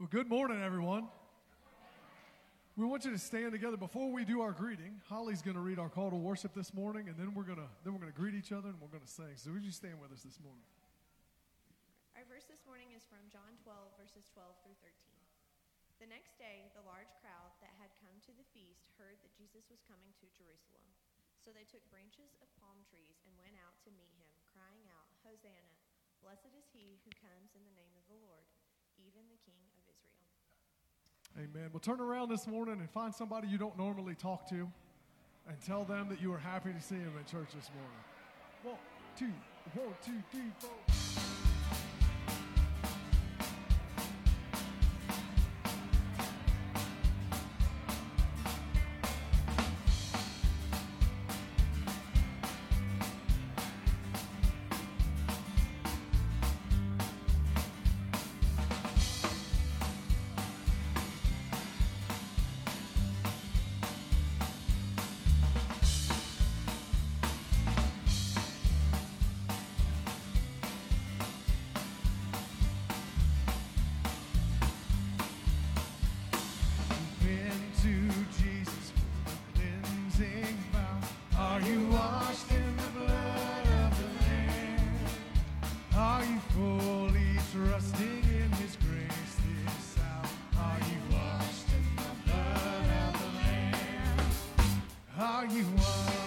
Well, good morning, everyone. We want you to stand together before we do our greeting. Holly's going to read our call to worship this morning, and then we're going to then we're going to greet each other and we're going to sing. So, would you stand with us this morning? Our verse this morning is from John 12 verses 12 through 13. The next day, the large crowd that had come to the feast heard that Jesus was coming to Jerusalem. So they took branches of palm trees and went out to meet him, crying out, "Hosanna! Blessed is he who comes in the name of the Lord, even the King of Amen. Well, turn around this morning and find somebody you don't normally talk to and tell them that you are happy to see them at church this morning. One, two, one, two, three, four. all you want.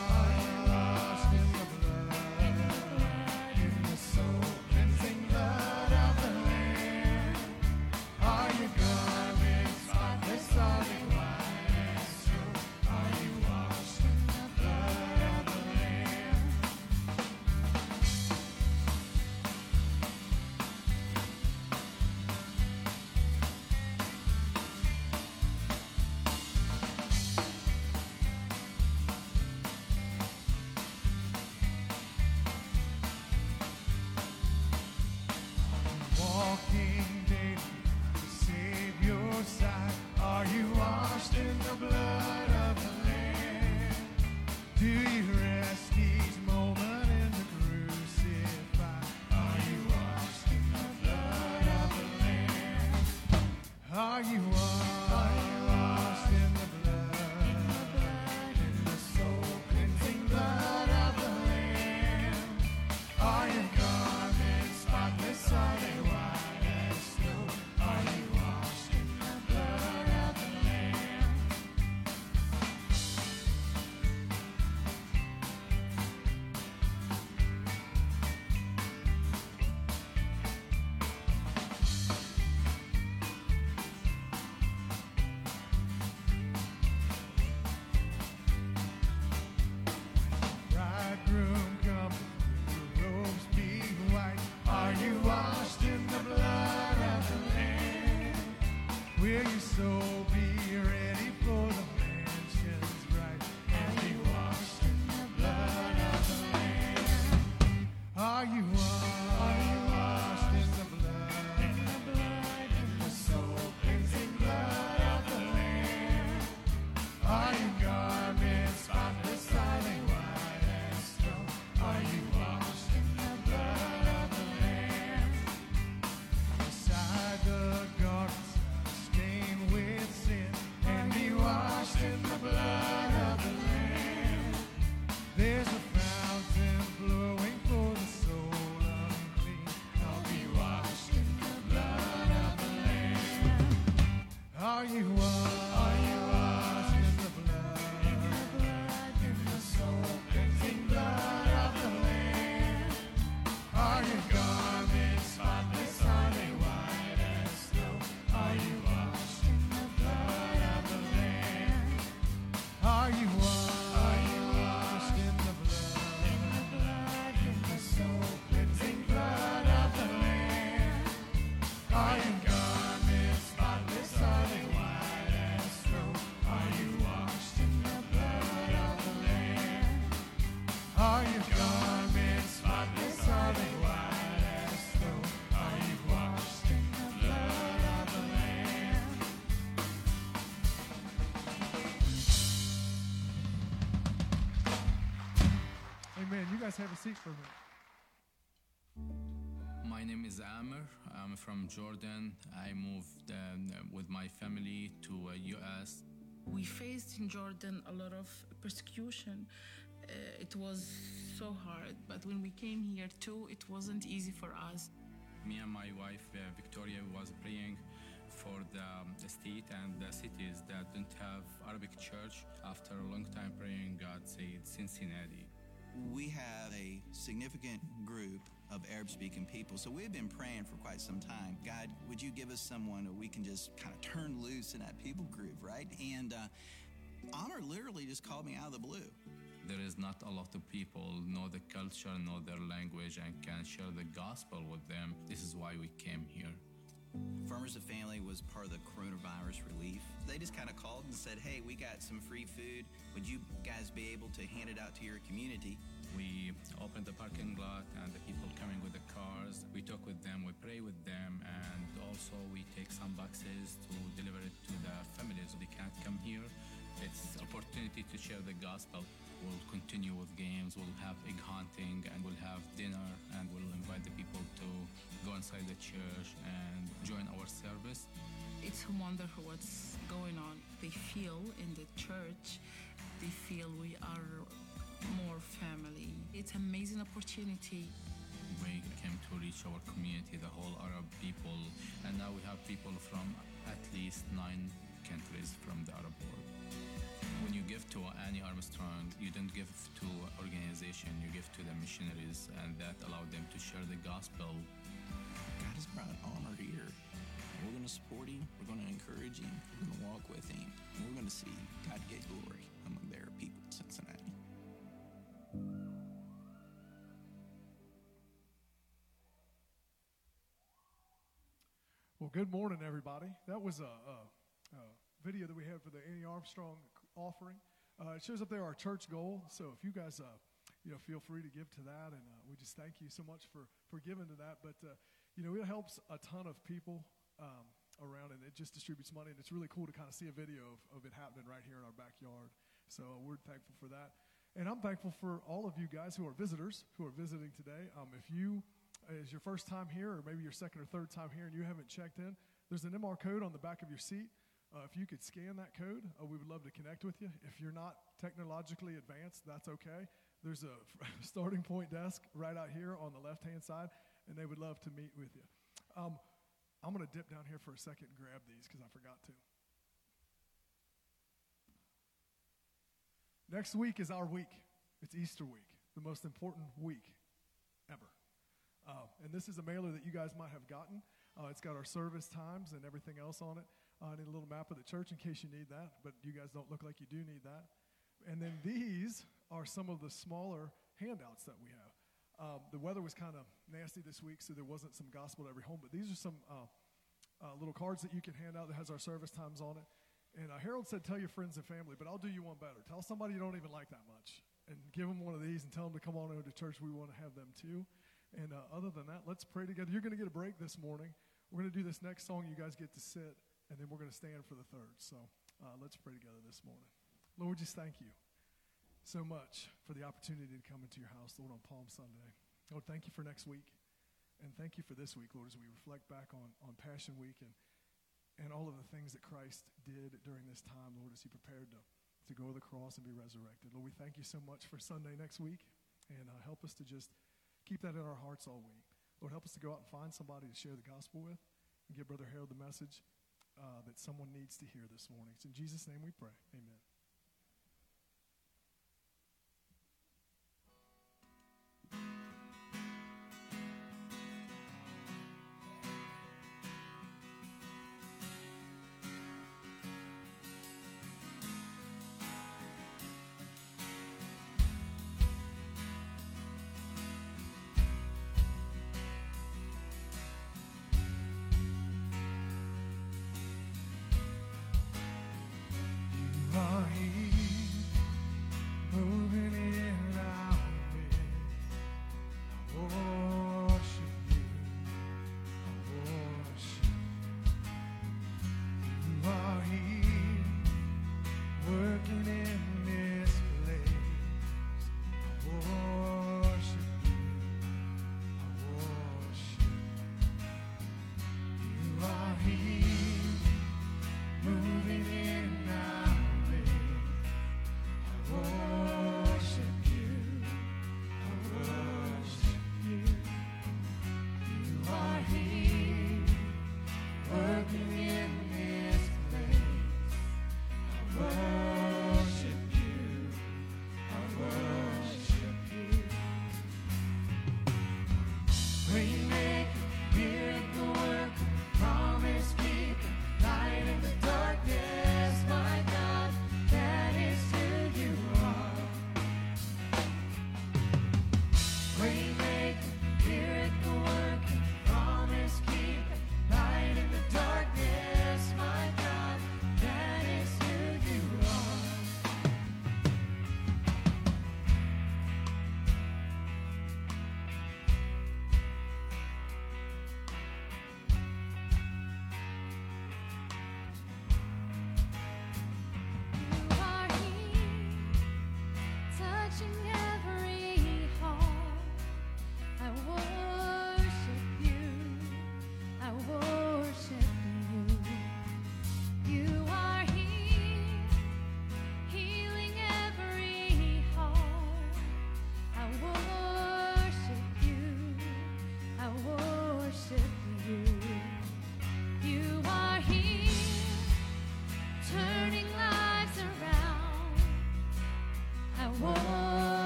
have a seat for me. My name is Amr. I'm from Jordan. I moved um, with my family to uh, US. We faced in Jordan a lot of persecution. Uh, it was so hard, but when we came here too, it wasn't easy for us. Me and my wife uh, Victoria was praying for the, um, the, state and the cities that don't have Arabic church. After a long time praying, God said Cincinnati. We have a significant group of Arab speaking people, so we've been praying for quite some time. God, would you give us someone where we can just kind of turn loose in that people group, right? And uh, Amr literally just called me out of the blue. There is not a lot of people know the culture, know their language, and can share the gospel with them. This is why we came here. Farmers of Family was part of the coronavirus relief. They just kind of called and said, hey, we got some free food. Would you guys be able to hand it out to your community? We opened the parking lot and the people coming with the cars. We talk with them, we pray with them, and also we take some boxes to deliver it to the families. They can't come here. It's opportunity to share the gospel. We'll continue with games, we'll have egg hunting, and we'll have dinner, and we'll invite the people to go inside the church and join our service. It's a wonderful what's going on. They feel in the church, they feel we are more family. It's amazing opportunity. We came to reach our community, the whole Arab people, and now we have people from at least nine countries from the Arab world. You give to Annie Armstrong, you don't give to organization, you give to the missionaries, and that allowed them to share the gospel. God has brought Amr here. We're going to support him. We're going to encourage him. We're going to walk with him. And we're going to see God get glory among their people in Cincinnati. Well, good morning, everybody. That was a, a, a video that we had for the Annie Armstrong offering. Uh, it shows up there our church goal. So if you guys, uh, you know, feel free to give to that, and uh, we just thank you so much for for giving to that. But uh, you know, it helps a ton of people um, around, and it just distributes money, and it's really cool to kind of see a video of, of it happening right here in our backyard. So uh, we're thankful for that, and I'm thankful for all of you guys who are visitors who are visiting today. Um, if you is your first time here, or maybe your second or third time here, and you haven't checked in, there's an QR code on the back of your seat. Uh, if you could scan that code, uh, we would love to connect with you. If you're not technologically advanced, that's okay. There's a starting point desk right out here on the left hand side, and they would love to meet with you. Um, I'm going to dip down here for a second and grab these because I forgot to. Next week is our week. It's Easter week, the most important week ever. Uh, and this is a mailer that you guys might have gotten. Uh, it's got our service times and everything else on it. I need a little map of the church in case you need that, but you guys don't look like you do need that. And then these are some of the smaller handouts that we have. Um, the weather was kind of nasty this week, so there wasn't some gospel at every home, but these are some uh, uh, little cards that you can hand out that has our service times on it. And uh, Harold said, tell your friends and family, but I'll do you one better. Tell somebody you don't even like that much and give them one of these and tell them to come on over to church. We want to have them too. And uh, other than that, let's pray together. You're going to get a break this morning. We're going to do this next song. You guys get to sit, and then we're going to stand for the third. So uh, let's pray together this morning. Lord, just thank you so much for the opportunity to come into your house, Lord, on Palm Sunday. Lord, thank you for next week. And thank you for this week, Lord, as we reflect back on, on Passion Week and, and all of the things that Christ did during this time, Lord, as he prepared to, to go to the cross and be resurrected. Lord, we thank you so much for Sunday next week. And uh, help us to just keep that in our hearts all week. Lord, help us to go out and find somebody to share the gospel with and give Brother Harold the message uh, that someone needs to hear this morning. It's in Jesus' name we pray. Amen.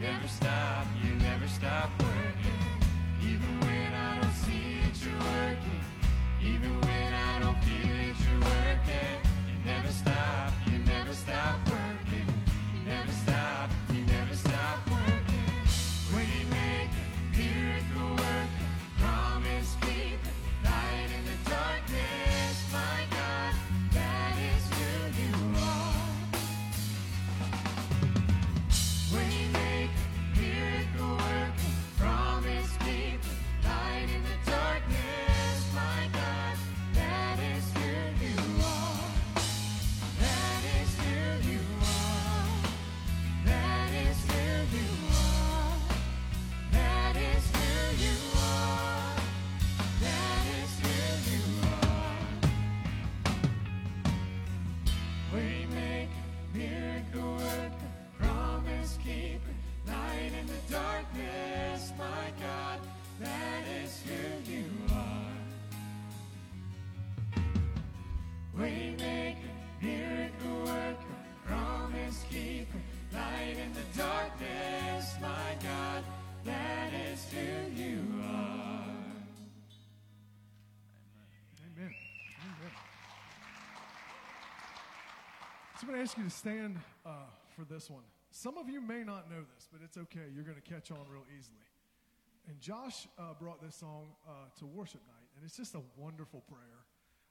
Never stop, you never stop to ask you to stand uh, for this one. Some of you may not know this, but it's okay. You're going to catch on real easily. And Josh uh, brought this song uh, to worship night, and it's just a wonderful prayer.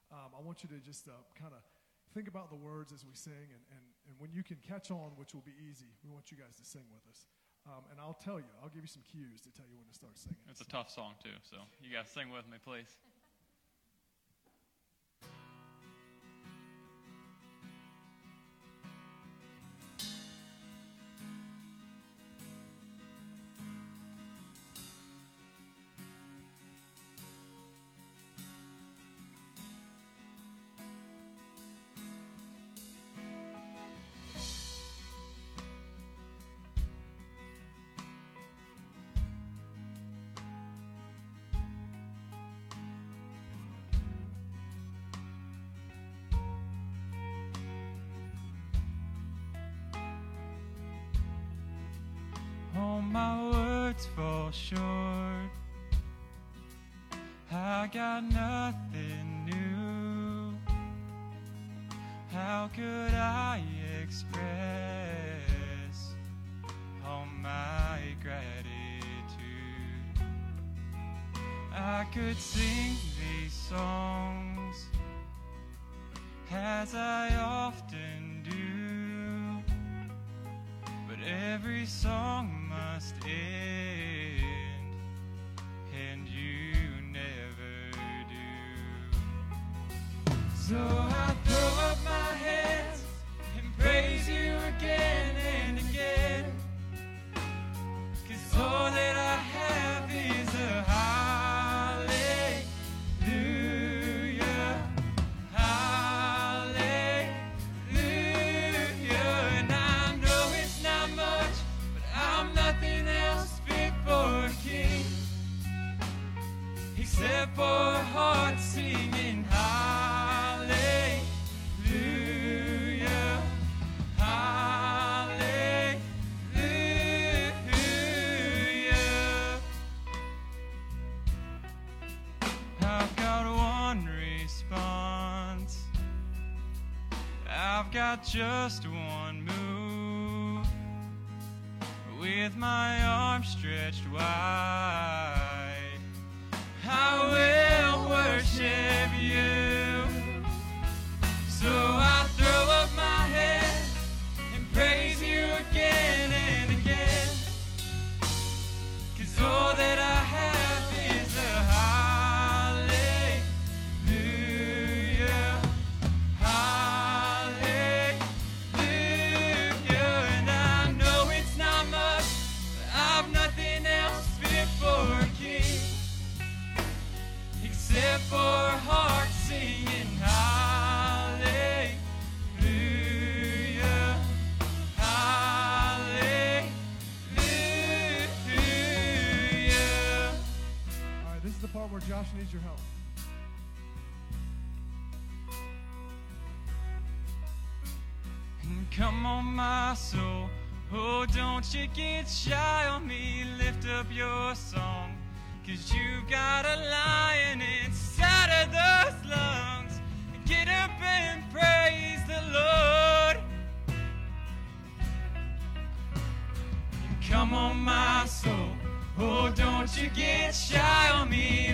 Um, I want you to just uh, kind of think about the words as we sing, and, and, and when you can catch on, which will be easy, we want you guys to sing with us. Um, and I'll tell you, I'll give you some cues to tell you when to start singing. It's a tough song, too, so you guys sing with me, please. Words fall short. I got nothing new. How could I express all my gratitude? I could sing these songs as I often do. But every song So just one move. With my arms stretched wide, Josh needs your help. Come on, my soul. Oh, don't you get shy on me. Lift up your song. Cause you've got a lion inside of those lungs. Get up and praise the Lord. Come on, my soul. Oh, don't you get shy on me.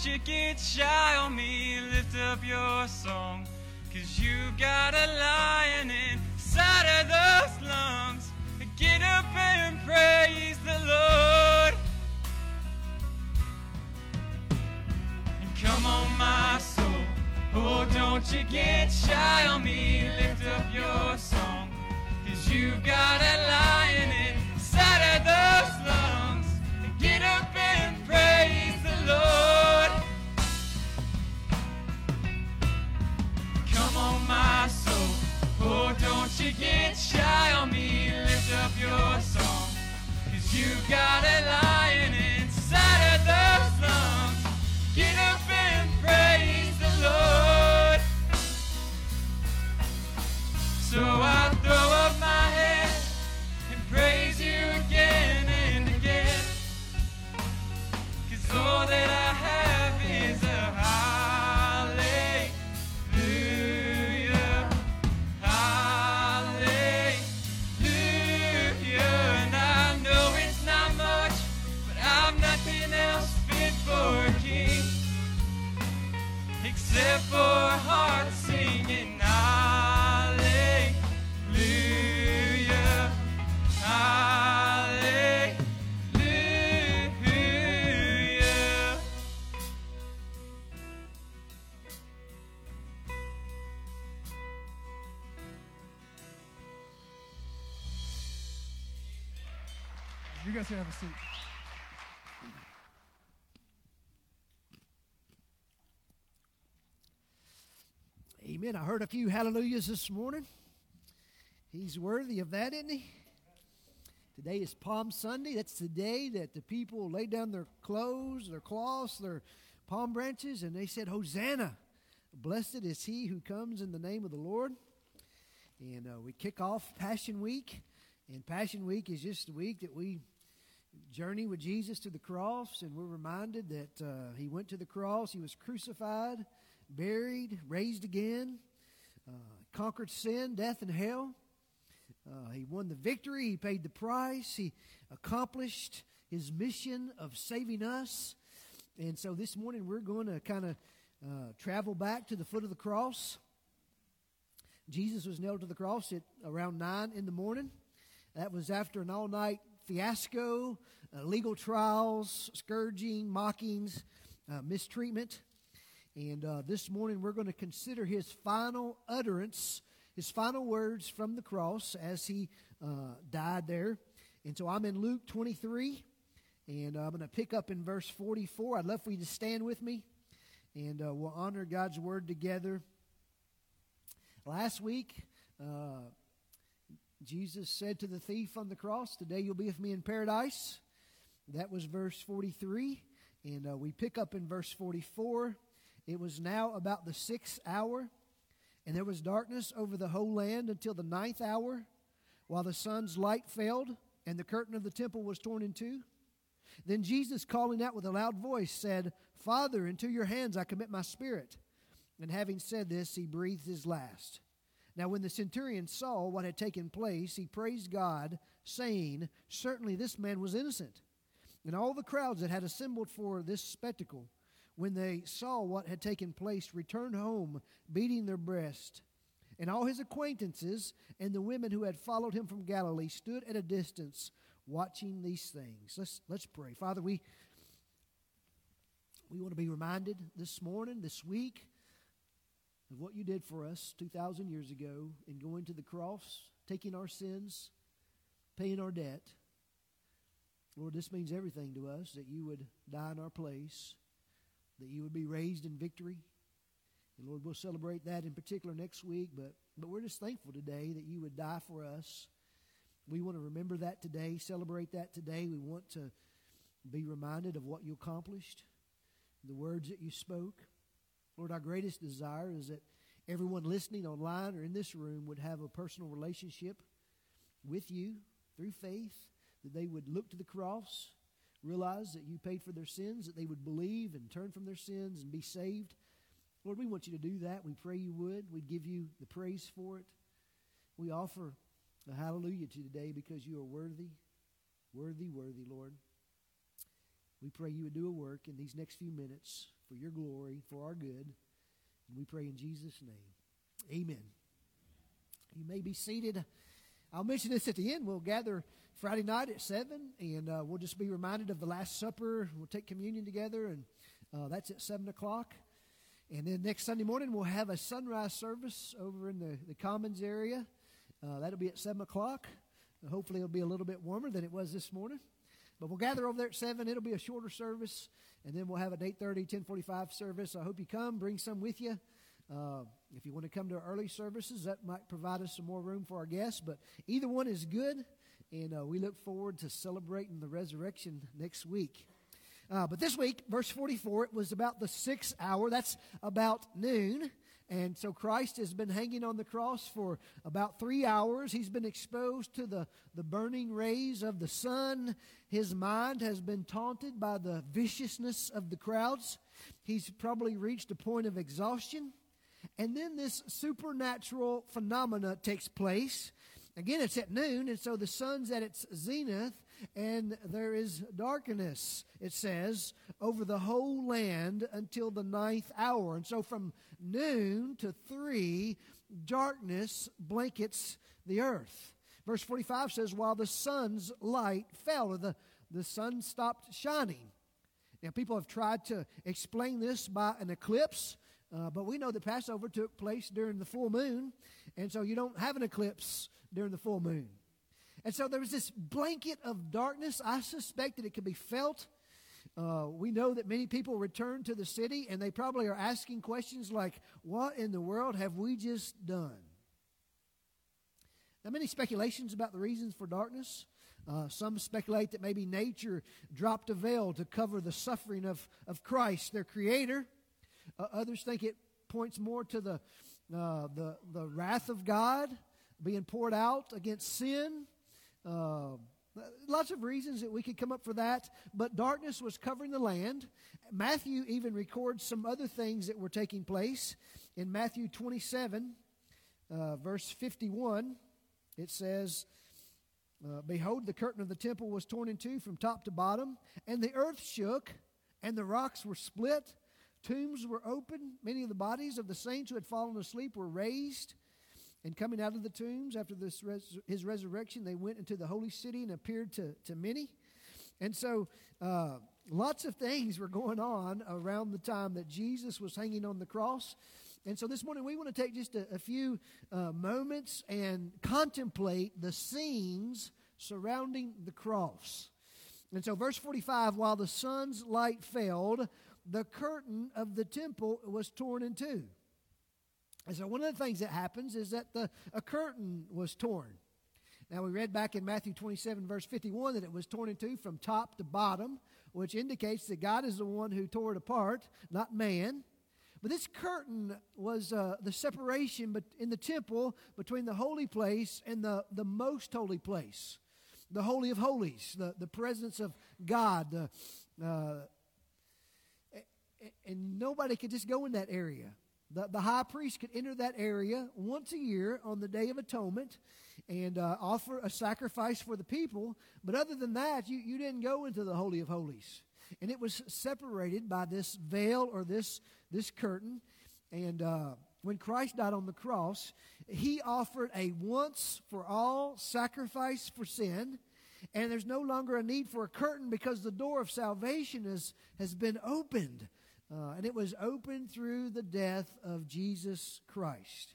Oh, guys can have a seat. Amen. I heard a few hallelujahs this morning. He's worthy of that, isn't he? Today is Palm Sunday. That's the day that the people laid down their clothes, their cloths, their palm branches, and they said, Hosanna. Blessed is he who comes in the name of the Lord. And uh, we kick off Passion Week. And Passion Week is just the week that we journey with Jesus to the cross, and we're reminded that uh, he went to the cross, he was crucified, buried, raised again, uh, conquered sin, death, and hell. Uh, he won the victory, he paid the price, he accomplished his mission of saving us. And so this morning we're going to kind of uh, travel back to the foot of the cross. Jesus was nailed to the cross at around 9 in the morning. That was after an all night fiasco, uh, legal trials, scourging, mockings, uh, mistreatment. And uh, this morning we're going to consider his final utterance, his final words from the cross as he uh, died there. And so I'm in Luke 23, and I'm going to pick up in verse 44. I'd love for you to stand with me, and uh, we'll honor God's word together. Last week, uh, Jesus said to the thief on the cross, Today you'll be with me in paradise. That was verse 43. And uh, we pick up in verse 44. It was now about the sixth hour, and there was darkness over the whole land until the ninth hour, while the sun's light failed, and the curtain of the temple was torn in two. Then Jesus, calling out with a loud voice, said, Father, into your hands I commit my spirit. And having said this, he breathed his last. Now, when the centurion saw what had taken place, he praised God, saying, Certainly this man was innocent. And all the crowds that had assembled for this spectacle, when they saw what had taken place, returned home, beating their breast. And all his acquaintances and the women who had followed him from Galilee stood at a distance, watching these things. Let's, let's pray. Father, we, we want to be reminded this morning, this week, of what you did for us 2,000 years ago in going to the cross, taking our sins, paying our debt. Lord, this means everything to us that you would die in our place, that you would be raised in victory. And Lord, we'll celebrate that in particular next week, but, but we're just thankful today that you would die for us. We want to remember that today, celebrate that today. We want to be reminded of what you accomplished, the words that you spoke. Lord, our greatest desire is that everyone listening online or in this room would have a personal relationship with you through faith, that they would look to the cross, realize that you paid for their sins, that they would believe and turn from their sins and be saved. Lord, we want you to do that. We pray you would. We'd give you the praise for it. We offer a hallelujah to today because you are worthy, worthy, worthy, Lord. We pray you would do a work in these next few minutes for your glory, for our good. And we pray in Jesus' name. Amen. You may be seated. I'll mention this at the end. We'll gather Friday night at 7, and uh, we'll just be reminded of the Last Supper. We'll take communion together, and uh, that's at 7 o'clock. And then next Sunday morning, we'll have a sunrise service over in the, the Commons area. Uh, that'll be at 7 o'clock. hopefully, it'll be a little bit warmer than it was this morning. But we'll gather over there at 7. It'll be a shorter service. And then we'll have an 8.30, 10.45 service. I hope you come. Bring some with you. Uh, if you want to come to early services, that might provide us some more room for our guests. But either one is good. And uh, we look forward to celebrating the resurrection next week. Uh, but this week, verse 44, it was about the sixth hour. That's about noon. And so Christ has been hanging on the cross for about three hours. He's been exposed to the, the burning rays of the sun. His mind has been taunted by the viciousness of the crowds. He's probably reached a point of exhaustion. And then this supernatural phenomena takes place. Again, it's at noon, and so the sun's at its zenith, and there is darkness, it says, over the whole land until the ninth hour. And so from noon to three, darkness blankets the earth. Verse 45 says, While the sun's light fell, or the, the sun stopped shining. Now, people have tried to explain this by an eclipse, uh, but we know that Passover took place during the full moon, and so you don't have an eclipse during the full moon. And so there was this blanket of darkness. I suspect that it could be felt. Uh, we know that many people return to the city and they probably are asking questions like, What in the world have we just done? Now, many speculations about the reasons for darkness. Uh, some speculate that maybe nature dropped a veil to cover the suffering of, of Christ, their creator. Uh, others think it points more to the, uh, the, the wrath of God being poured out against sin. Uh, lots of reasons that we could come up for that, but darkness was covering the land. Matthew even records some other things that were taking place. In Matthew 27, uh, verse 51, it says, uh, Behold, the curtain of the temple was torn in two from top to bottom, and the earth shook, and the rocks were split. Tombs were opened. Many of the bodies of the saints who had fallen asleep were raised. And coming out of the tombs after this res- his resurrection, they went into the holy city and appeared to, to many. And so, uh, lots of things were going on around the time that Jesus was hanging on the cross. And so this morning we want to take just a, a few uh, moments and contemplate the scenes surrounding the cross. And so, verse 45 while the sun's light failed, the curtain of the temple was torn in two. And so, one of the things that happens is that the, a curtain was torn. Now, we read back in Matthew 27, verse 51, that it was torn in two from top to bottom, which indicates that God is the one who tore it apart, not man. But this curtain was uh, the separation in the temple between the holy place and the, the most holy place, the Holy of Holies, the, the presence of God. The, uh, and nobody could just go in that area. The, the high priest could enter that area once a year on the Day of Atonement and uh, offer a sacrifice for the people. But other than that, you, you didn't go into the Holy of Holies. And it was separated by this veil or this, this curtain. And uh, when Christ died on the cross, he offered a once for all sacrifice for sin. And there's no longer a need for a curtain because the door of salvation is, has been opened. Uh, and it was opened through the death of Jesus Christ.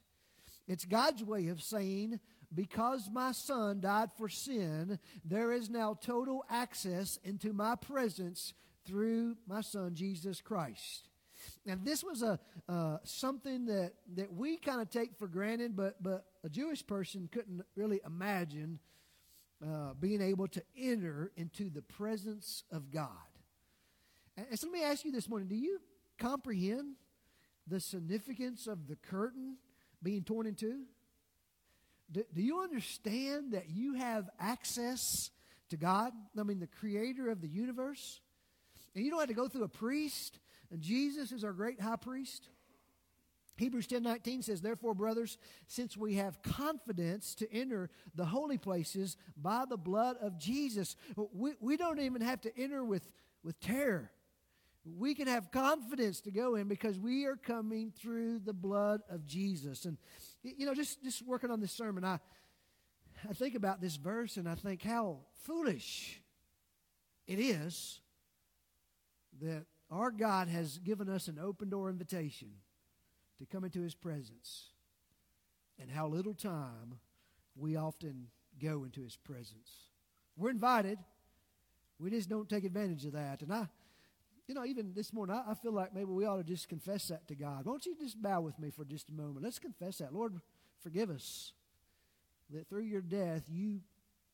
It's God's way of saying, because my son died for sin, there is now total access into my presence through my son Jesus Christ. And this was a uh, something that, that we kind of take for granted, but but a Jewish person couldn't really imagine uh, being able to enter into the presence of God. And so let me ask you this morning: Do you comprehend the significance of the curtain being torn in two? Do, do you understand that you have access to God? I mean, the creator of the universe? And you don't have to go through a priest. And Jesus is our great high priest. Hebrews 10:19 says, "Therefore, brothers, since we have confidence to enter the holy places by the blood of Jesus, we, we don't even have to enter with, with terror. We can have confidence to go in because we are coming through the blood of Jesus." And you know, just just working on this sermon, I I think about this verse and I think how foolish it is that our God has given us an open door invitation to come into His presence, and how little time we often go into His presence. We're invited, we just don't take advantage of that. And I, you know, even this morning, I, I feel like maybe we ought to just confess that to God. Won't you just bow with me for just a moment? Let's confess that. Lord, forgive us that through your death you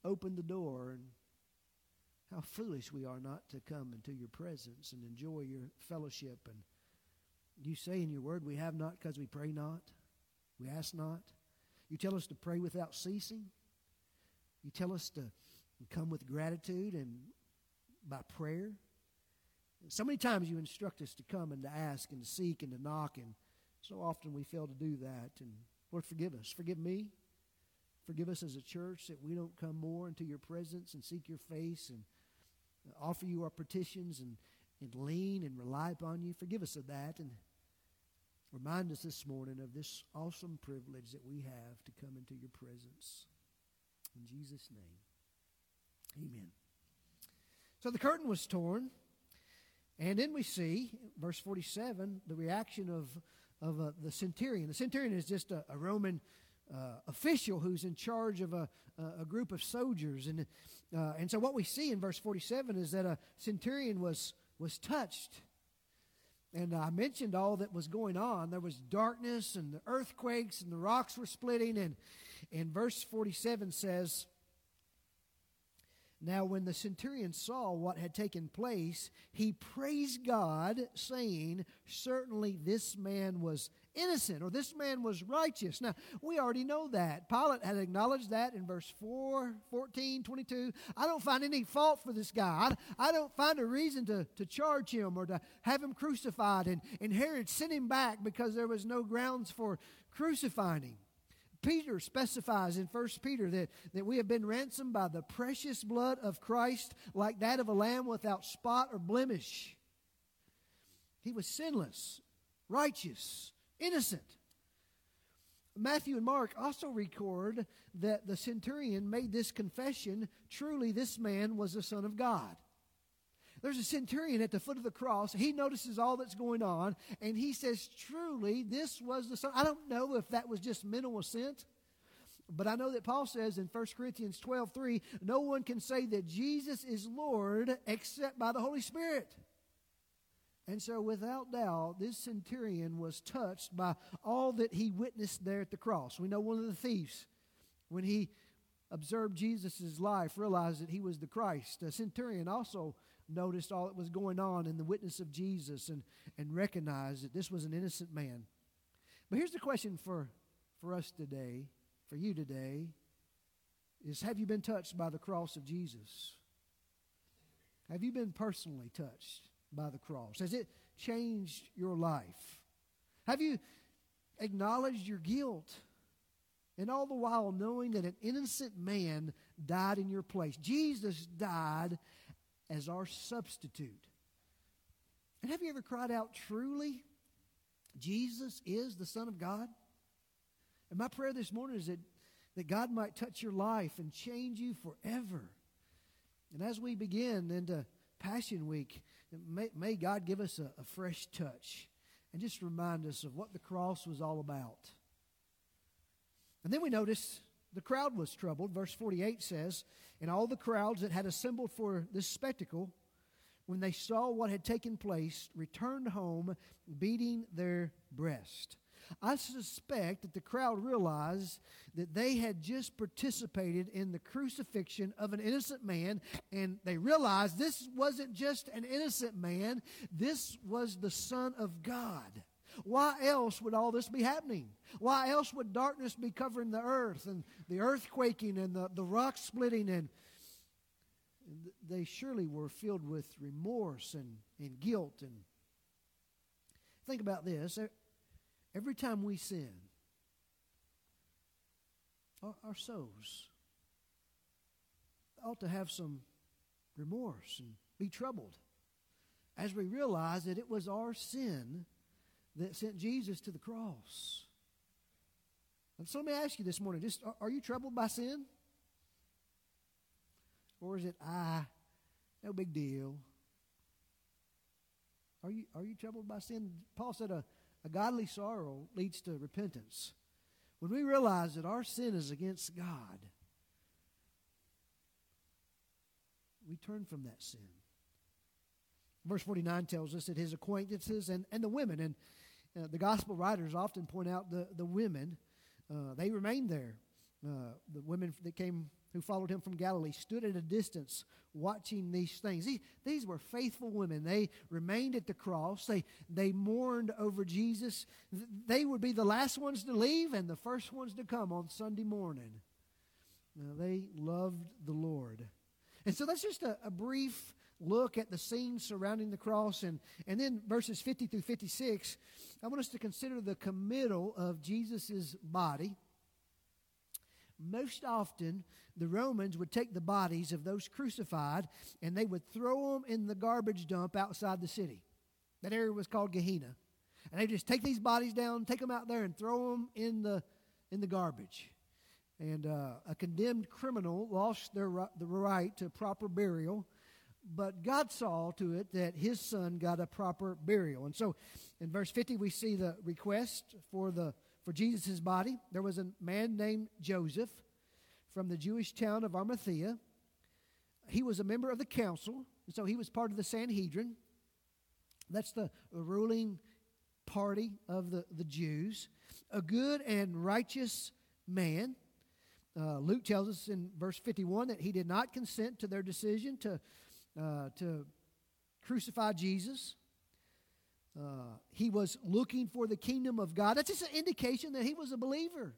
opened the door and how foolish we are not to come into your presence and enjoy your fellowship. And you say in your word, we have not because we pray not, we ask not. You tell us to pray without ceasing. You tell us to come with gratitude and by prayer. So many times you instruct us to come and to ask and to seek and to knock, and so often we fail to do that. And Lord, forgive us. Forgive me. Forgive us as a church that we don't come more into your presence and seek your face and offer you our petitions and, and lean and rely upon you. Forgive us of that and remind us this morning of this awesome privilege that we have to come into your presence. In Jesus' name, amen. So the curtain was torn. And then we see, verse 47, the reaction of, of uh, the centurion. The centurion is just a, a Roman uh, official who's in charge of a, a group of soldiers. And, uh, and so what we see in verse 47 is that a centurion was, was touched. And I mentioned all that was going on. There was darkness and the earthquakes and the rocks were splitting. And, and verse 47 says, now, when the centurion saw what had taken place, he praised God, saying, Certainly this man was innocent, or this man was righteous. Now, we already know that. Pilate had acknowledged that in verse 4, 14, 22. I don't find any fault for this guy. I, I don't find a reason to, to charge him or to have him crucified. And, and Herod sent him back because there was no grounds for crucifying him. Peter specifies in 1 Peter that, that we have been ransomed by the precious blood of Christ, like that of a lamb without spot or blemish. He was sinless, righteous, innocent. Matthew and Mark also record that the centurion made this confession truly, this man was the Son of God. There's a centurion at the foot of the cross. He notices all that's going on, and he says, Truly, this was the Son. I don't know if that was just mental assent, but I know that Paul says in 1 Corinthians 12 3, no one can say that Jesus is Lord except by the Holy Spirit. And so, without doubt, this centurion was touched by all that he witnessed there at the cross. We know one of the thieves, when he observed Jesus' life, realized that he was the Christ. The centurion also noticed all that was going on in the witness of Jesus and, and recognized that this was an innocent man. But here's the question for, for us today, for you today, is have you been touched by the cross of Jesus? Have you been personally touched by the cross? Has it changed your life? Have you acknowledged your guilt? And all the while knowing that an innocent man died in your place. Jesus died as our substitute. And have you ever cried out, truly, Jesus is the Son of God? And my prayer this morning is that, that God might touch your life and change you forever. And as we begin into Passion Week, may, may God give us a, a fresh touch and just remind us of what the cross was all about. And then we notice the crowd was troubled. Verse 48 says, And all the crowds that had assembled for this spectacle, when they saw what had taken place, returned home beating their breast. I suspect that the crowd realized that they had just participated in the crucifixion of an innocent man, and they realized this wasn't just an innocent man, this was the Son of God. Why else would all this be happening? Why else would darkness be covering the earth and the earth quaking and the, the rock splitting? And they surely were filled with remorse and, and guilt. And think about this every time we sin, our, our souls ought to have some remorse and be troubled as we realize that it was our sin that sent Jesus to the cross. And so let me ask you this morning just are you troubled by sin? Or is it, ah, no big deal? Are you, are you troubled by sin? Paul said a, a godly sorrow leads to repentance. When we realize that our sin is against God, we turn from that sin. Verse 49 tells us that his acquaintances and, and the women, and uh, the gospel writers often point out the, the women, uh, they remained there. Uh, the women that came who followed him from Galilee stood at a distance watching these things. These, these were faithful women. They remained at the cross. They, they mourned over Jesus. They would be the last ones to leave and the first ones to come on Sunday morning. Now, they loved the Lord. And so that's just a, a brief look at the scenes surrounding the cross. And, and then verses 50 through 56, I want us to consider the committal of Jesus' body. Most often, the Romans would take the bodies of those crucified and they would throw them in the garbage dump outside the city. That area was called Gehenna. And they just take these bodies down, take them out there, and throw them in the, in the garbage. And uh, a condemned criminal lost their, the right to proper burial but God saw to it that his son got a proper burial. And so in verse 50 we see the request for the for Jesus' body. There was a man named Joseph from the Jewish town of Arimathea. He was a member of the council, and so he was part of the Sanhedrin. That's the ruling party of the, the Jews. A good and righteous man. Uh, Luke tells us in verse 51 that he did not consent to their decision to uh, to crucify Jesus. Uh, he was looking for the kingdom of God. That's just an indication that he was a believer.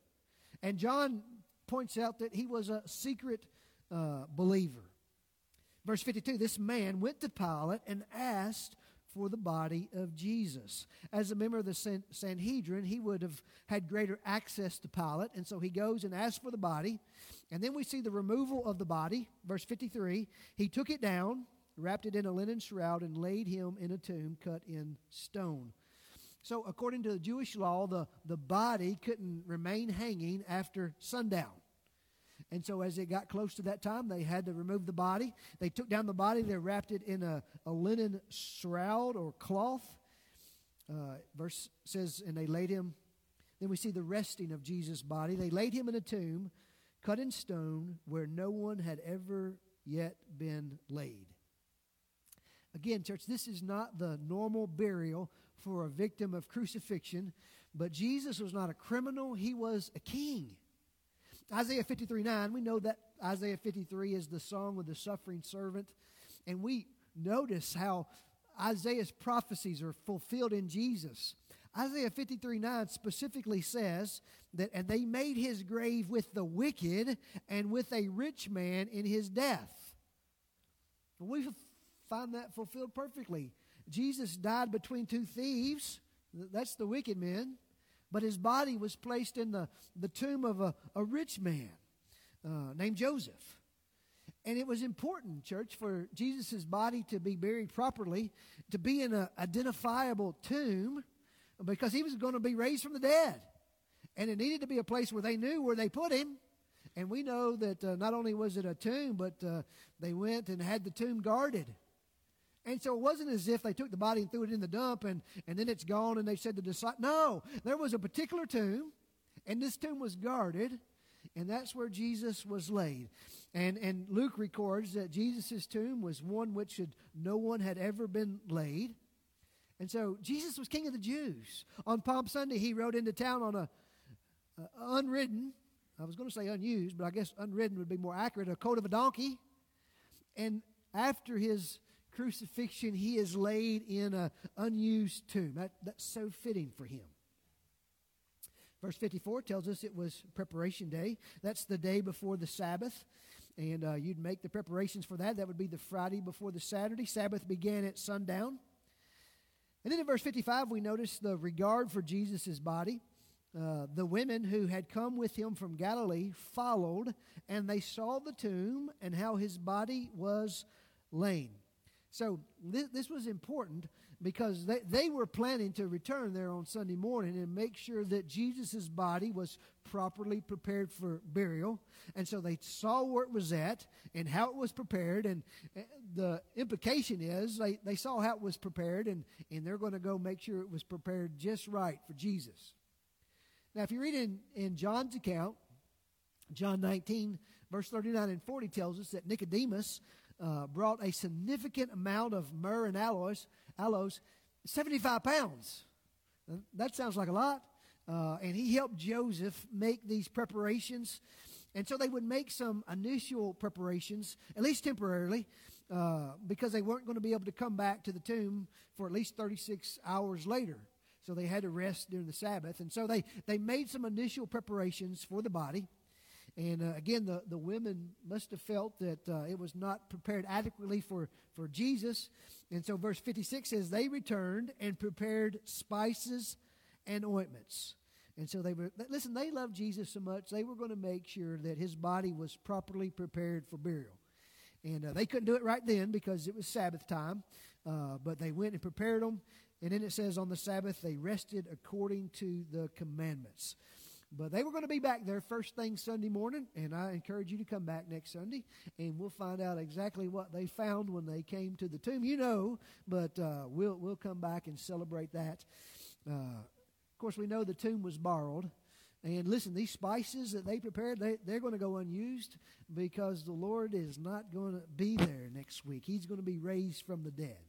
And John points out that he was a secret uh, believer. Verse 52 this man went to Pilate and asked for the body of Jesus. As a member of the San- Sanhedrin, he would have had greater access to Pilate, and so he goes and asks for the body. And then we see the removal of the body, verse 53. He took it down, wrapped it in a linen shroud, and laid him in a tomb cut in stone. So, according to the Jewish law, the, the body couldn't remain hanging after sundown. And so, as it got close to that time, they had to remove the body. They took down the body, they wrapped it in a, a linen shroud or cloth. Uh, verse says, and they laid him. Then we see the resting of Jesus' body. They laid him in a tomb cut in stone where no one had ever yet been laid. Again, church, this is not the normal burial for a victim of crucifixion, but Jesus was not a criminal, he was a king. Isaiah 53 9, we know that Isaiah 53 is the song of the suffering servant, and we notice how Isaiah's prophecies are fulfilled in Jesus. Isaiah 53 9 specifically says that, and they made his grave with the wicked and with a rich man in his death. We find that fulfilled perfectly. Jesus died between two thieves, that's the wicked men, but his body was placed in the, the tomb of a, a rich man uh, named Joseph. And it was important, church, for Jesus' body to be buried properly, to be in an identifiable tomb, because he was going to be raised from the dead. And it needed to be a place where they knew where they put him. And we know that uh, not only was it a tomb, but uh, they went and had the tomb guarded. And so it wasn't as if they took the body and threw it in the dump and, and then it's gone and they said the disciples. No, there was a particular tomb, and this tomb was guarded, and that's where Jesus was laid. And, and Luke records that Jesus' tomb was one which no one had ever been laid. And so Jesus was king of the Jews. On Palm Sunday, he rode into town on a, a unridden, I was going to say unused, but I guess unridden would be more accurate, a coat of a donkey. And after his crucifixion, he is laid in an unused tomb. That, that's so fitting for him. Verse 54 tells us it was preparation day. That's the day before the Sabbath. And uh, you'd make the preparations for that. That would be the Friday before the Saturday. Sabbath began at sundown. And then in verse 55, we notice the regard for Jesus' body. Uh, the women who had come with him from Galilee followed, and they saw the tomb and how his body was lain. So this, this was important because they, they were planning to return there on Sunday morning and make sure that Jesus' body was properly prepared for burial. And so they saw where it was at and how it was prepared. And eh, the implication is they, they saw how it was prepared and, and they're going to go make sure it was prepared just right for Jesus. Now, if you read in, in John's account, John 19, verse 39 and 40 tells us that Nicodemus uh, brought a significant amount of myrrh and aloes, aloes 75 pounds. That sounds like a lot. Uh, and he helped Joseph make these preparations. And so they would make some initial preparations, at least temporarily, uh, because they weren't going to be able to come back to the tomb for at least 36 hours later. So they had to rest during the Sabbath. And so they, they made some initial preparations for the body. And uh, again, the, the women must have felt that uh, it was not prepared adequately for, for Jesus. And so verse 56 says, They returned and prepared spices and ointments. And so they were, listen, they loved Jesus so much, they were going to make sure that his body was properly prepared for burial. And uh, they couldn't do it right then because it was Sabbath time, uh, but they went and prepared them. And then it says on the Sabbath, they rested according to the commandments. But they were going to be back there first thing Sunday morning, and I encourage you to come back next Sunday, and we'll find out exactly what they found when they came to the tomb. You know, but uh, we'll we'll come back and celebrate that. Uh, of course, we know the tomb was borrowed. And listen, these spices that they prepared, they, they're going to go unused because the Lord is not going to be there next week. He's going to be raised from the dead.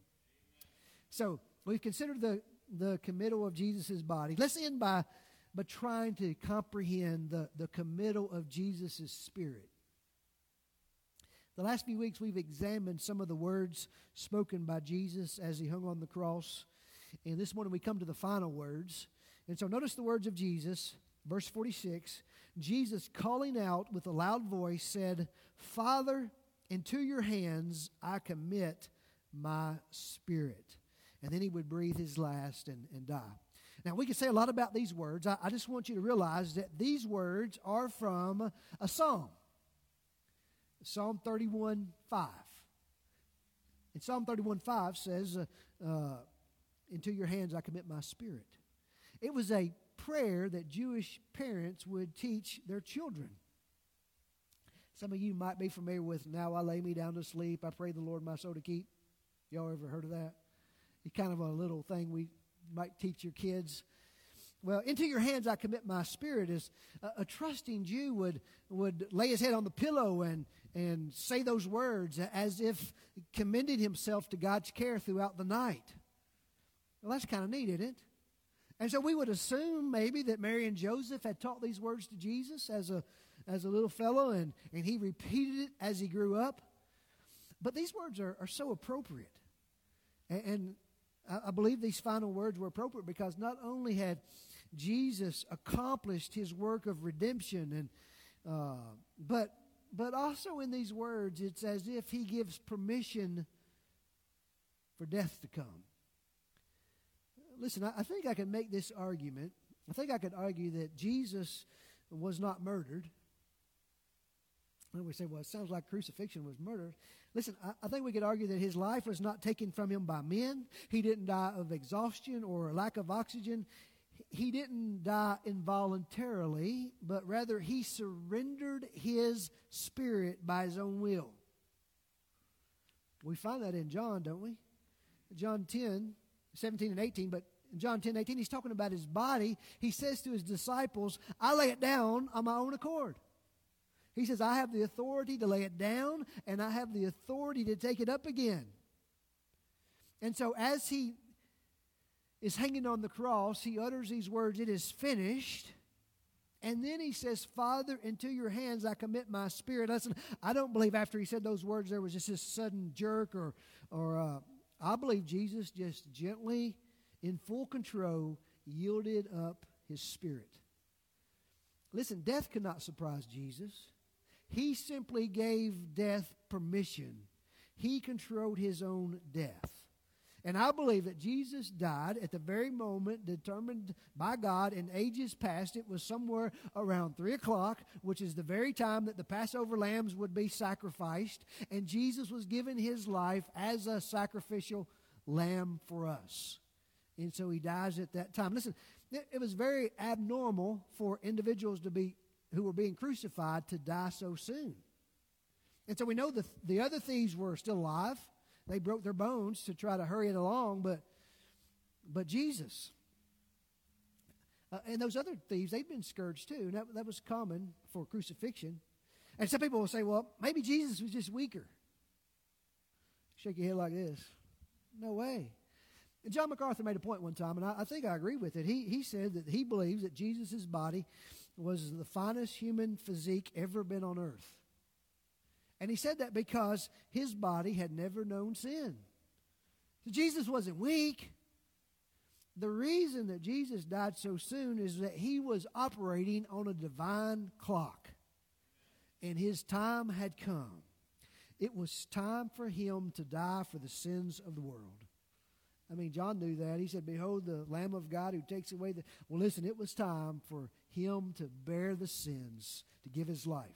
So we've considered the, the committal of Jesus' body. Let's end by but trying to comprehend the, the committal of Jesus' spirit. The last few weeks, we've examined some of the words spoken by Jesus as he hung on the cross. And this morning, we come to the final words. And so, notice the words of Jesus, verse 46 Jesus, calling out with a loud voice, said, Father, into your hands I commit my spirit. And then he would breathe his last and, and die. Now, we can say a lot about these words. I, I just want you to realize that these words are from a psalm Psalm 31 5. And Psalm 31 5 says, uh, uh, Into your hands I commit my spirit. It was a prayer that Jewish parents would teach their children. Some of you might be familiar with Now I Lay Me Down to Sleep. I pray the Lord my soul to keep. Y'all ever heard of that? It's kind of a little thing we might teach your kids. Well, into your hands I commit my spirit. Is a, a, trusting Jew would would lay his head on the pillow and and say those words as if commending himself to God's care throughout the night. Well, that's kind of neat, isn't it? And so we would assume maybe that Mary and Joseph had taught these words to Jesus as a as a little fellow, and, and he repeated it as he grew up. But these words are, are so appropriate. And, and I, believe these final words were appropriate because not only had Jesus accomplished his work of redemption, and uh, but but also in these words, it's as if he gives permission for death to come. Listen, I, I think I can make this argument. I think I could argue that Jesus was not murdered. And we say, well, it sounds like crucifixion was murder. Listen, I, I, think we could argue that his life was not taken from him by men. He didn't die of exhaustion or lack of oxygen. He didn't die involuntarily, but rather he surrendered his spirit by his own will. We find that in John, don't we? John 10, 17 and 18, but in John 10, 18, he's talking about his body. He says to his disciples, I lay it down on my own accord. He says, I have the authority to lay it down, and I have the authority to take it up again. And so, as he is hanging on the cross, he utters these words, It is finished. And then he says, Father, into your hands I commit my spirit. Listen, I don't believe after he said those words there was just this sudden jerk or, or uh, I believe Jesus just gently, in full control, yielded up his spirit. Listen, death could not surprise Jesus. He simply gave death permission. He controlled his own death. And I believe that Jesus died at the very moment determined by God in ages past. It was somewhere around 3 o'clock, which is the very time that the Passover lambs would be sacrificed. And Jesus was given his life as a sacrificial lamb for us. And so he dies at that time. Listen, it was very abnormal for individuals to be who were being crucified to die so soon. And so we know the, the other thieves were still alive. They broke their bones to try to hurry it along, but, but Jesus. Uh, and those other thieves, they've been scourged too. And that, that was common for crucifixion. And some people will say, well, maybe Jesus was just weaker. Shake your head like this. No way. And John MacArthur made a point one time, and I, I think I agree with it. He, he said that he believes that Jesus' body was the finest human physique ever been on earth. And he said that because his body had never known sin. So Jesus wasn't weak. The reason that Jesus died so soon is that he was operating on a divine clock. And his time had come. It was time for him to die for the sins of the world. I mean, John knew that. He said, Behold, the Lamb of God who takes away the. Well, listen, it was time for him to bear the sins, to give his life.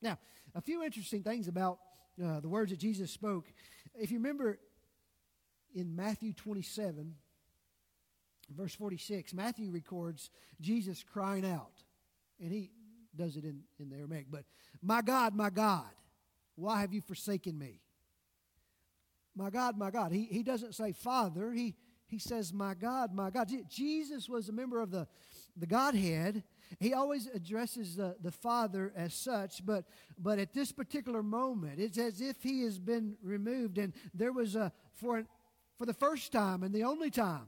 Now, a few interesting things about uh, the words that Jesus spoke. If you remember in Matthew 27, verse 46, Matthew records Jesus crying out. And he does it in, in the Aramaic, but, My God, my God, why have you forsaken me? My God, my God. He, he doesn't say Father, he, he says, My God, my God. Jesus was a member of the, the Godhead. He always addresses the, the Father as such, but, but at this particular moment, it's as if he has been removed. And there was a, for, for the first time and the only time,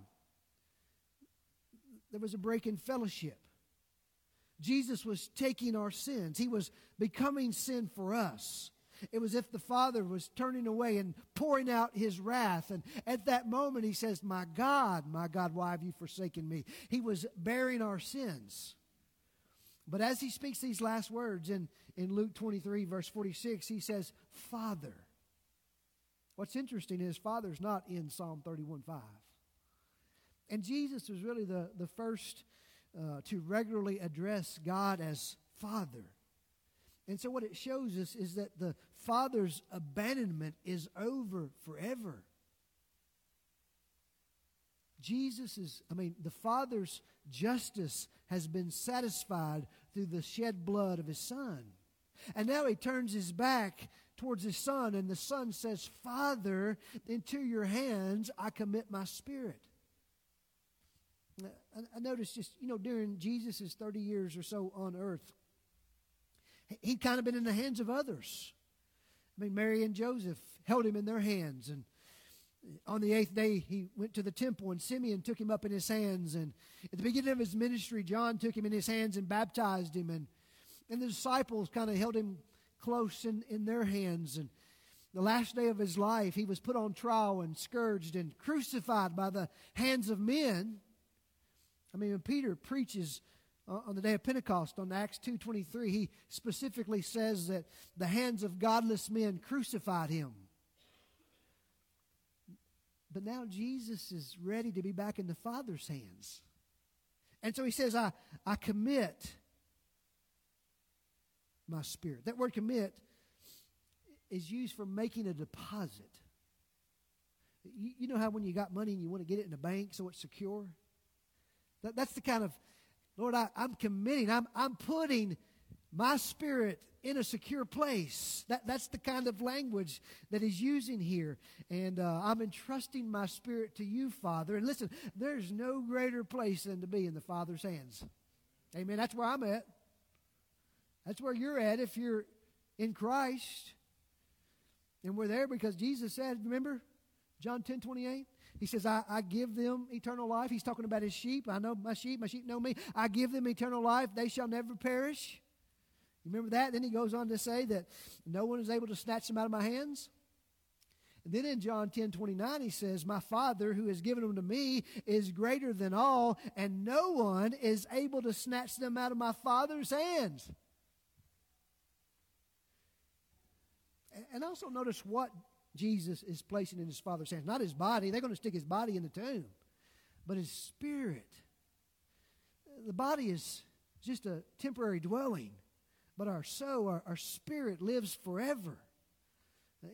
there was a break in fellowship. Jesus was taking our sins, he was becoming sin for us. It was if the Father was turning away and pouring out his wrath. And at that moment, he says, My God, my God, why have you forsaken me? He was bearing our sins. But as he speaks these last words in, in Luke 23, verse 46, he says, Father. What's interesting is Father's not in Psalm 31 5. And Jesus was really the, the first uh, to regularly address God as Father. And so, what it shows us is that the Father's abandonment is over forever. Jesus is, I mean, the Father's justice has been satisfied through the shed blood of His Son. And now he turns his back towards his son, and the son says, Father, into your hands I commit my spirit. I, noticed just, you know, during Jesus' 30 years or so on earth, he'd kind of been in the hands of others. I mean, Mary and Joseph held him in their hands, and on the eighth day, he went to the temple, and Simeon took him up in his hands. And at the beginning of his ministry, John took him in his hands and baptized him. And, and the disciples kind of held him close in, in their hands. And the last day of his life, he was put on trial and scourged and crucified by the hands of men. I mean, when Peter preaches uh, on the day of Pentecost on Acts 2.23, he specifically says that the hands of godless men crucified him. But now Jesus is ready to be back in the Father's hands. And so he says, I, I commit my spirit. That word commit is used for making a deposit. You, you know how when you got money and you want to get it in the bank so it's secure? That, that's the kind of, Lord, I, I'm committing, I'm, I'm putting my spirit in a secure place. That, that's the kind of language that he's using here. And uh, I'm entrusting my spirit to you, Father. And listen, there's no greater place than to be in the Father's hands. Amen. That's where I'm at. That's where you're at if you're in Christ. And we're there because Jesus said, remember, John 10 28? He says, I, I give them eternal life. He's talking about his sheep. I know my sheep, my sheep know me. I give them eternal life. They shall never perish. You remember that? Then he goes on to say that no one is able to snatch them out of my hands. And then in John 10 29, he says, My Father who has given them to me is greater than all, and no one is able to snatch them out of my Father's hands. And also notice what Jesus is placing in his Father's hands. Not his body, they're going to stick his body in the tomb, but his spirit. The body is just a temporary dwelling. But our soul, our, our spirit lives forever.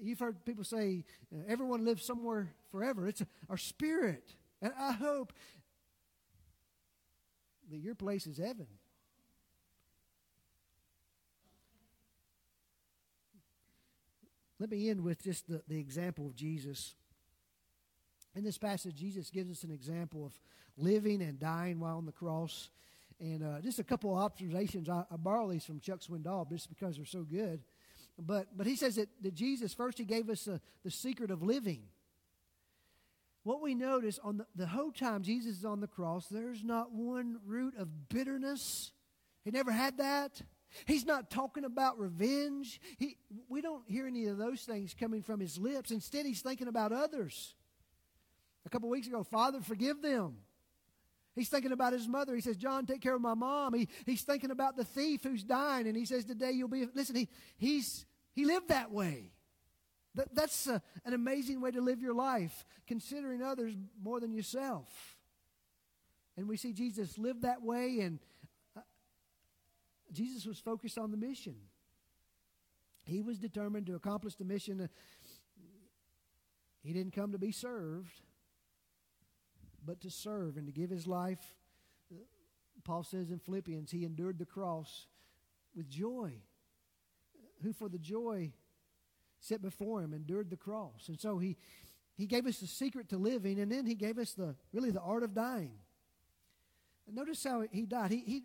You've heard people say uh, everyone lives somewhere forever. It's our spirit. And I hope that your place is heaven. Let me end with just the, the example of Jesus. In this passage, Jesus gives us an example of living and dying while on the cross. And uh, just a couple of observations. I, I, borrow these from Chuck Swindoll just because they're so good. But, but he says that, that Jesus, first, he gave us the the secret of living. What we notice on the, the whole time Jesus is on the cross, there's not one root of bitterness. He never had that. He's not talking about revenge. He, we don't hear any of those things coming from his lips. Instead, he's thinking about others. A couple weeks ago, Father, forgive them. He's thinking about his mother. He says, John, take care of my mom. He, he's thinking about the thief who's dying. And he says, Today you'll be. Listen, he, he's, he lived that way. That, that's a, an amazing way to live your life, considering others more than yourself. And we see Jesus live that way, and Jesus was focused on the mission. He was determined to accomplish the mission. He didn't come to be served, but to serve and to give his life. Paul says in Philippians, he endured the cross with joy. Who for the joy set before him endured the cross. And so he, he gave us the secret to living, and then he gave us the really the art of dying. And notice how he died. He, he,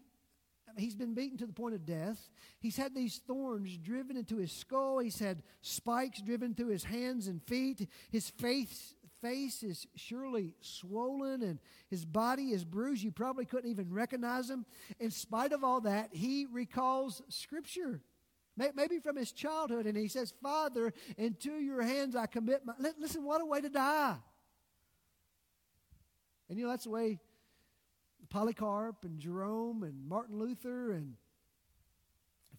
he's been beaten to the point of death. He's had these thorns driven into his skull. He's had spikes driven through his hands and feet. His face, face is surely swollen and his body is bruised. You probably couldn't even recognize him. In spite of all that, he recalls Scripture. Maybe from his childhood, and he says, Father, into your hands I commit my. Listen, what a way to die. And you know, that's the way Polycarp and Jerome and Martin Luther and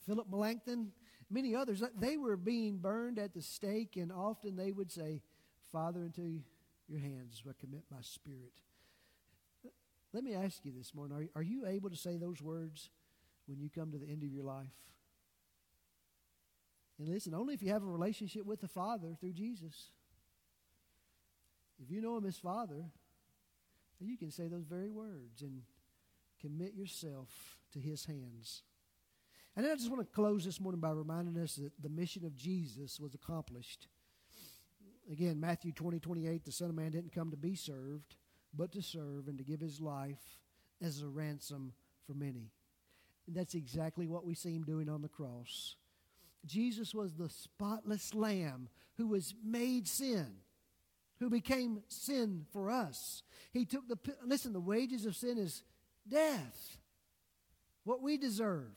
Philip Melanchthon, many others, uh, they were being burned at the stake, and often they would say, Father, into your hands I commit my spirit. Let me ask you this morning are, are you able to say those words when you come to the end of your life? And listen, only if you have a relationship with the Father through Jesus. If you know Him as Father, you can say those very words and commit yourself to His hands. And then I just want to close this morning by reminding us that the mission of Jesus was accomplished. Again, Matthew 20, 28, the Son of Man didn't come to be served, but to serve and to give his life as a ransom for many. And that's exactly what we see him doing on the cross. Jesus was the spotless lamb who was made sin, who became sin for us. He took the, listen, the wages of sin is death, what we deserve.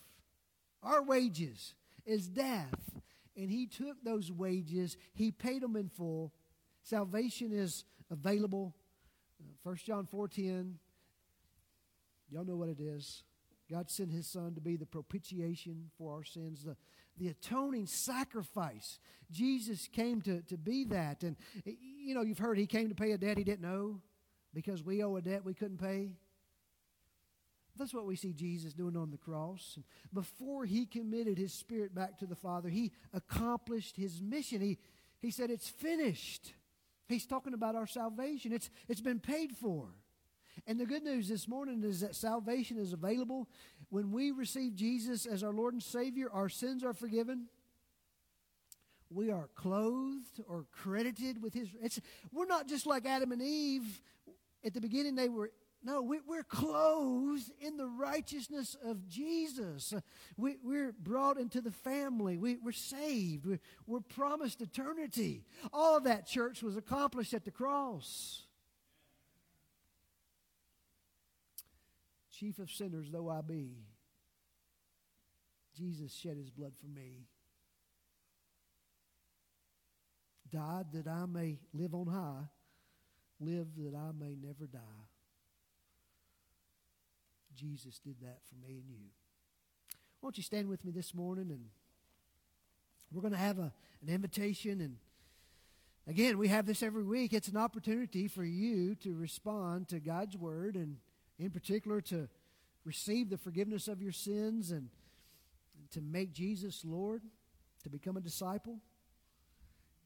Our wages is death. And he took those wages, he paid them in full. Salvation is available. Uh, First John 4:10. Y'all know what it is. God sent his son to be the propitiation for our sins, the, the atoning sacrifice. Jesus came to, to be that. And, you know, you've heard he came to pay a debt he didn't owe because we owe a debt we couldn't pay. That's what we see Jesus doing on the cross. And before he committed his spirit back to the Father, he accomplished his mission. He, he said, It's finished. He's talking about our salvation, it's, it's been paid for. And the good news this morning is that salvation is available. When we receive Jesus as our Lord and Savior, our sins are forgiven. We are clothed or credited with His. We're not just like Adam and Eve. At the beginning, they were no, we, are clothed in the righteousness of Jesus. We, are brought into the family. We, are saved. We're, we're promised eternity. All of that, church, was accomplished at the cross. Chief of sinners though I be, Jesus shed his blood for me. Died that I may live on high, live that I may never die. Jesus did that for me and you. Won't you stand with me this morning and we're going to have a, an invitation and again we have this every week it's an opportunity for you to respond to god's word and in particular to receive the forgiveness of your sins and to make jesus lord to become a disciple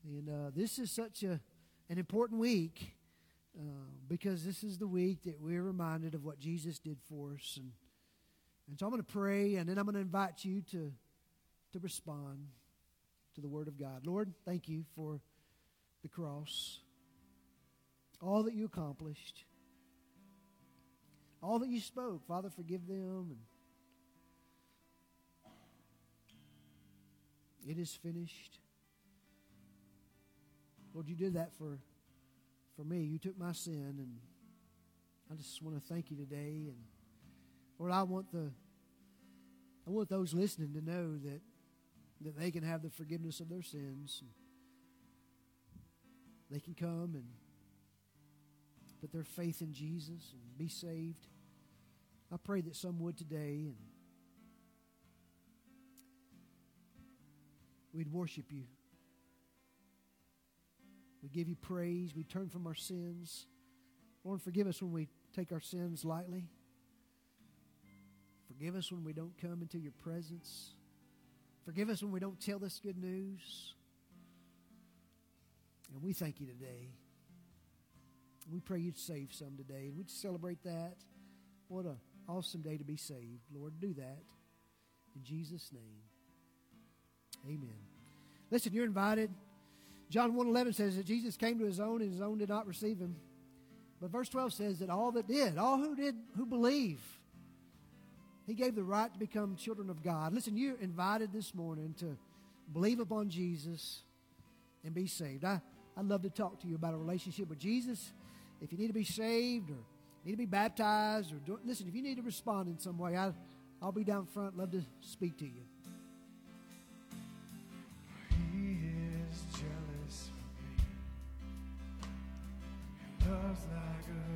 and uh, this is such a, an important week uh, because this is the week that we're reminded of what Jesus did for us. And, and so I'm going to pray, and then I'm going to invite you to, to respond to the Word of God. Lord, thank you for the cross, all that you accomplished, all that you spoke. Father, forgive them. And it is finished. Lord, you did that for for me. You took my sin, and I just want to thank you today. And Lord, I want the I want those listening to know that that they can have the forgiveness of their sins. And they can come and put their faith in Jesus and be saved. I pray that some would today and we'd worship you. We give you praise. We turn from our sins. Lord, forgive us when we take our sins lightly. Forgive us when we don't come into your presence. Forgive us when we don't tell this good news. And we thank you today. We pray you'd save some today. And we'd celebrate that. What an awesome day to be saved. Lord, do that. In Jesus' name. Amen. Listen, you're invited. John 1.11 says that Jesus came to his own and his own did not receive him. But verse 12 says that all that did, all who did, who believe, he gave the right to become children of God. Listen, you're invited this morning to believe upon Jesus and be saved. I, I'd love to talk to you about a relationship with Jesus. If you need to be saved or need to be baptized or do, listen, if you need to respond in some way, I, I'll be down front. Love to speak to you. love's like a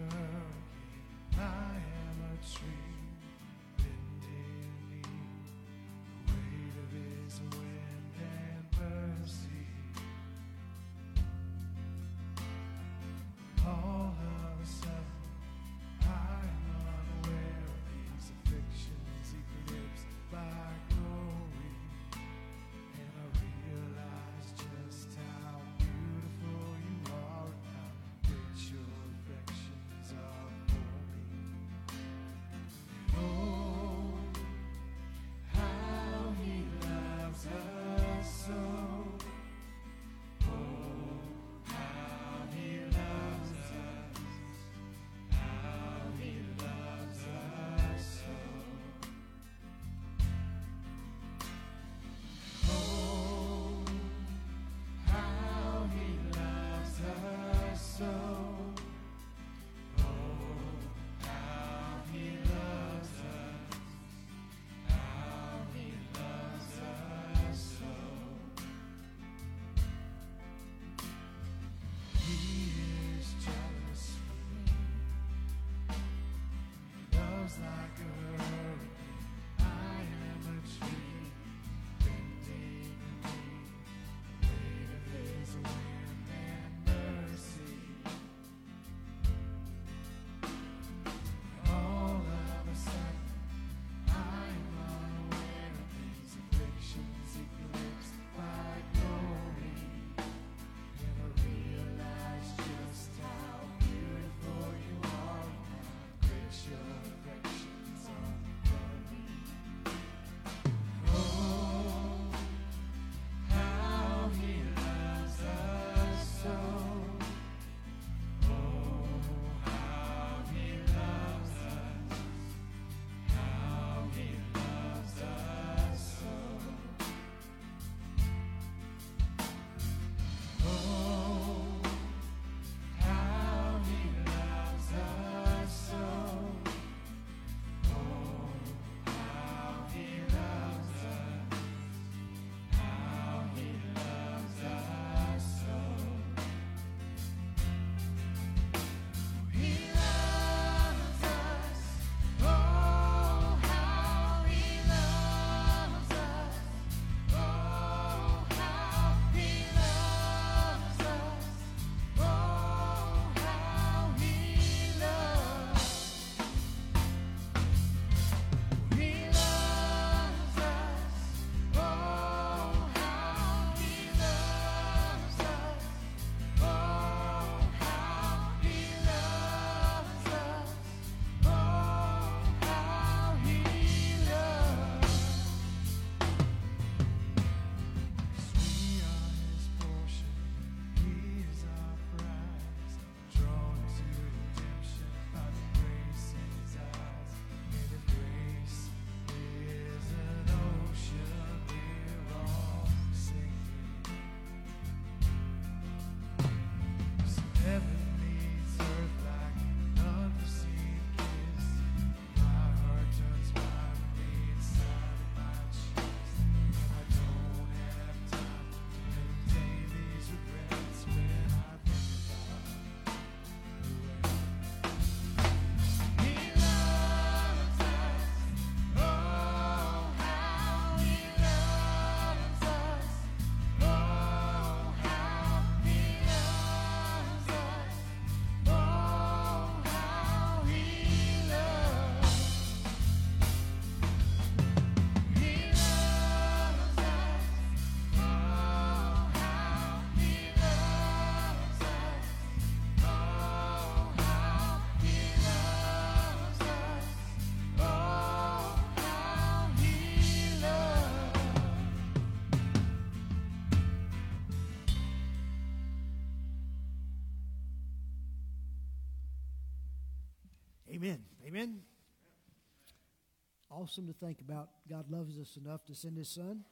Awesome to think about. God loves us enough to send His Son.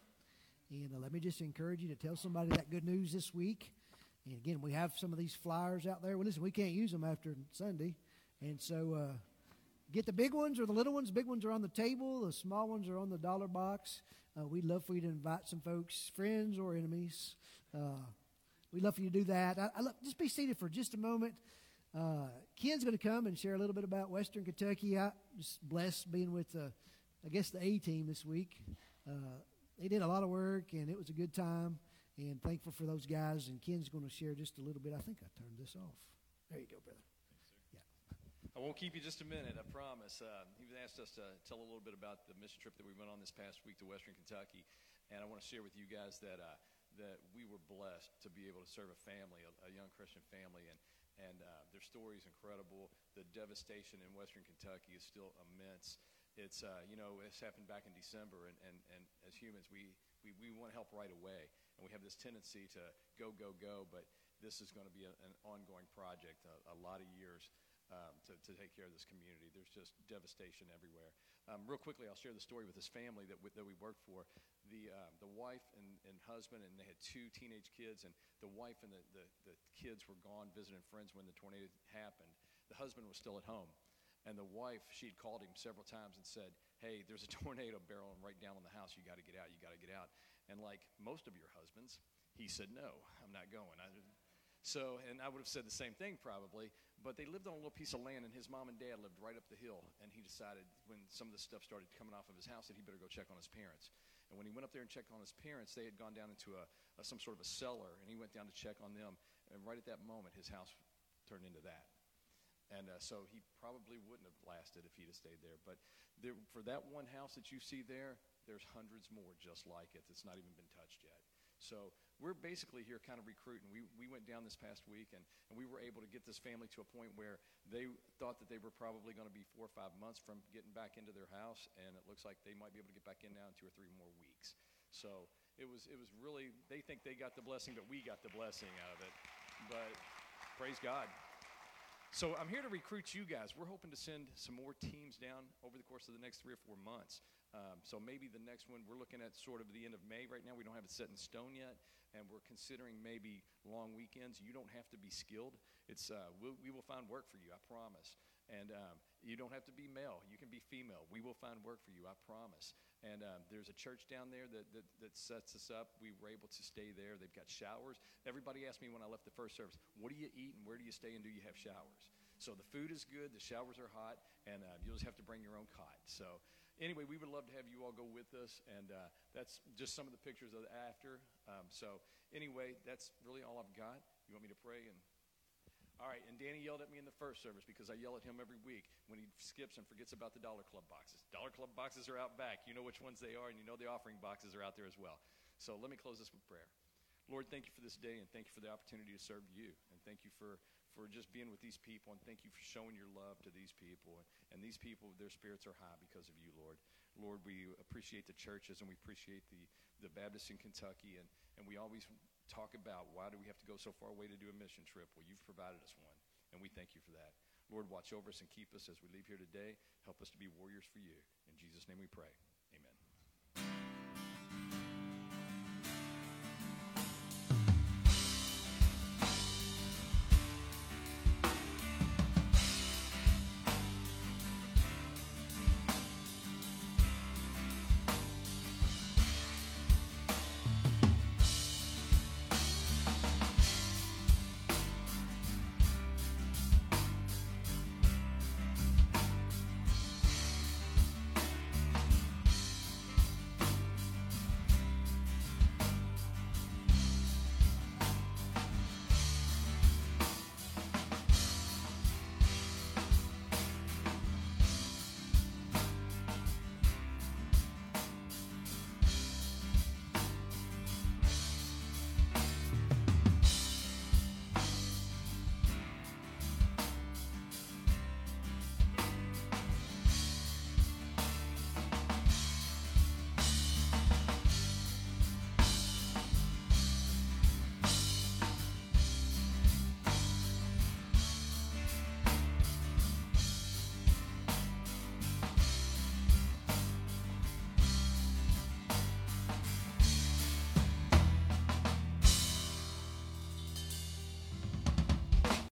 And uh, let me just encourage you to tell somebody that good news this week. And again, we have some of these flyers out there. Well, listen, we can't use them after Sunday. And so uh, get the big ones or the little ones. Big ones are on the table, the small ones are on the dollar box. Uh, we'd love for you to invite some folks, friends or enemies. Uh, we'd love for you to do that. I, I love, just be seated for just a moment. Uh, Ken's going to come and share a little bit about Western Kentucky. I just blessed being with, uh, I guess, the A team this week. Uh, they did a lot of work, and it was a good time. And thankful for those guys. And Ken's going to share just a little bit. I think I turned this off. There you go, brother. I won't keep you just a minute, I promise. Uh, he was asked us to tell a little bit about the mission trip that we went on this past week to Western Kentucky, and I want to share with you guys that uh, that we were blessed to be able to serve a family, a, a young Christian family, and and uh, their story is incredible. The devastation in Western Kentucky is still immense. It's uh, you know it's happened back in December, and, and, and as humans we, we, we want help right away, and we have this tendency to go go go, but this is going to be a, an ongoing project, a, a lot of years um, to, to take care of this community. There's just devastation everywhere. Um, real quickly, I'll share the story with this family that we, that we worked for. The, um, the wife and, and husband, and they had two teenage kids, and the wife and the, the, the kids were gone visiting friends when the tornado happened. The husband was still at home. And the wife, she'd called him several times and said, Hey, there's a tornado barreling right down on the house. You got to get out. You got to get out. And like most of your husbands, he said, No, I'm not going. I, so, and I would have said the same thing probably, but they lived on a little piece of land, and his mom and dad lived right up the hill. And he decided when some of the stuff started coming off of his house that he better go check on his parents. And when he went up there and checked on his parents, they had gone down into a, a some sort of a cellar, and he went down to check on them. And right at that moment, his house turned into that. And uh, so he probably wouldn't have lasted if he'd have stayed there. But there, for that one house that you see there, there's hundreds more just like it that's not even been touched yet. So we're basically here kind of recruiting. We, we went down this past week and, and we were able to get this family to a point where they thought that they were probably going to be four or five months from getting back into their house, and it looks like they might be able to get back in now in two or three more weeks. So it was, it was really, they think they got the blessing, but we got the blessing out of it. But praise God. So I'm here to recruit you guys. We're hoping to send some more teams down over the course of the next three or four months. Um, so maybe the next one, we're looking at sort of the end of May right now. We don't have it set in stone yet, and we're considering maybe long weekends. You don't have to be skilled. It's uh, we'll, we will find work for you, I promise. And um, you don't have to be male. You can be female. We will find work for you, I promise. And um, there's a church down there that, that, that sets us up. We were able to stay there. They've got showers. Everybody asked me when I left the first service, what do you eat and where do you stay and do you have showers? So the food is good, the showers are hot, and uh, you'll just have to bring your own cot. So anyway, we would love to have you all go with us, and uh, that's just some of the pictures of the after. Um, so anyway, that's really all I've got. You want me to pray and all right, and Danny yelled at me in the first service because I yell at him every week when he skips and forgets about the Dollar Club boxes. Dollar Club boxes are out back. You know which ones they are, and you know the offering boxes are out there as well. So let me close this with prayer. Lord, thank you for this day, and thank you for the opportunity to serve you, and thank you for for just being with these people, and thank you for showing your love to these people. And these people, their spirits are high because of you, Lord. Lord, we appreciate the churches and we appreciate the, the Baptists in Kentucky, and, and we always talk about why do we have to go so far away to do a mission trip? Well, you've provided us one, and we thank you for that. Lord, watch over us and keep us as we leave here today. Help us to be warriors for you. In Jesus' name we pray.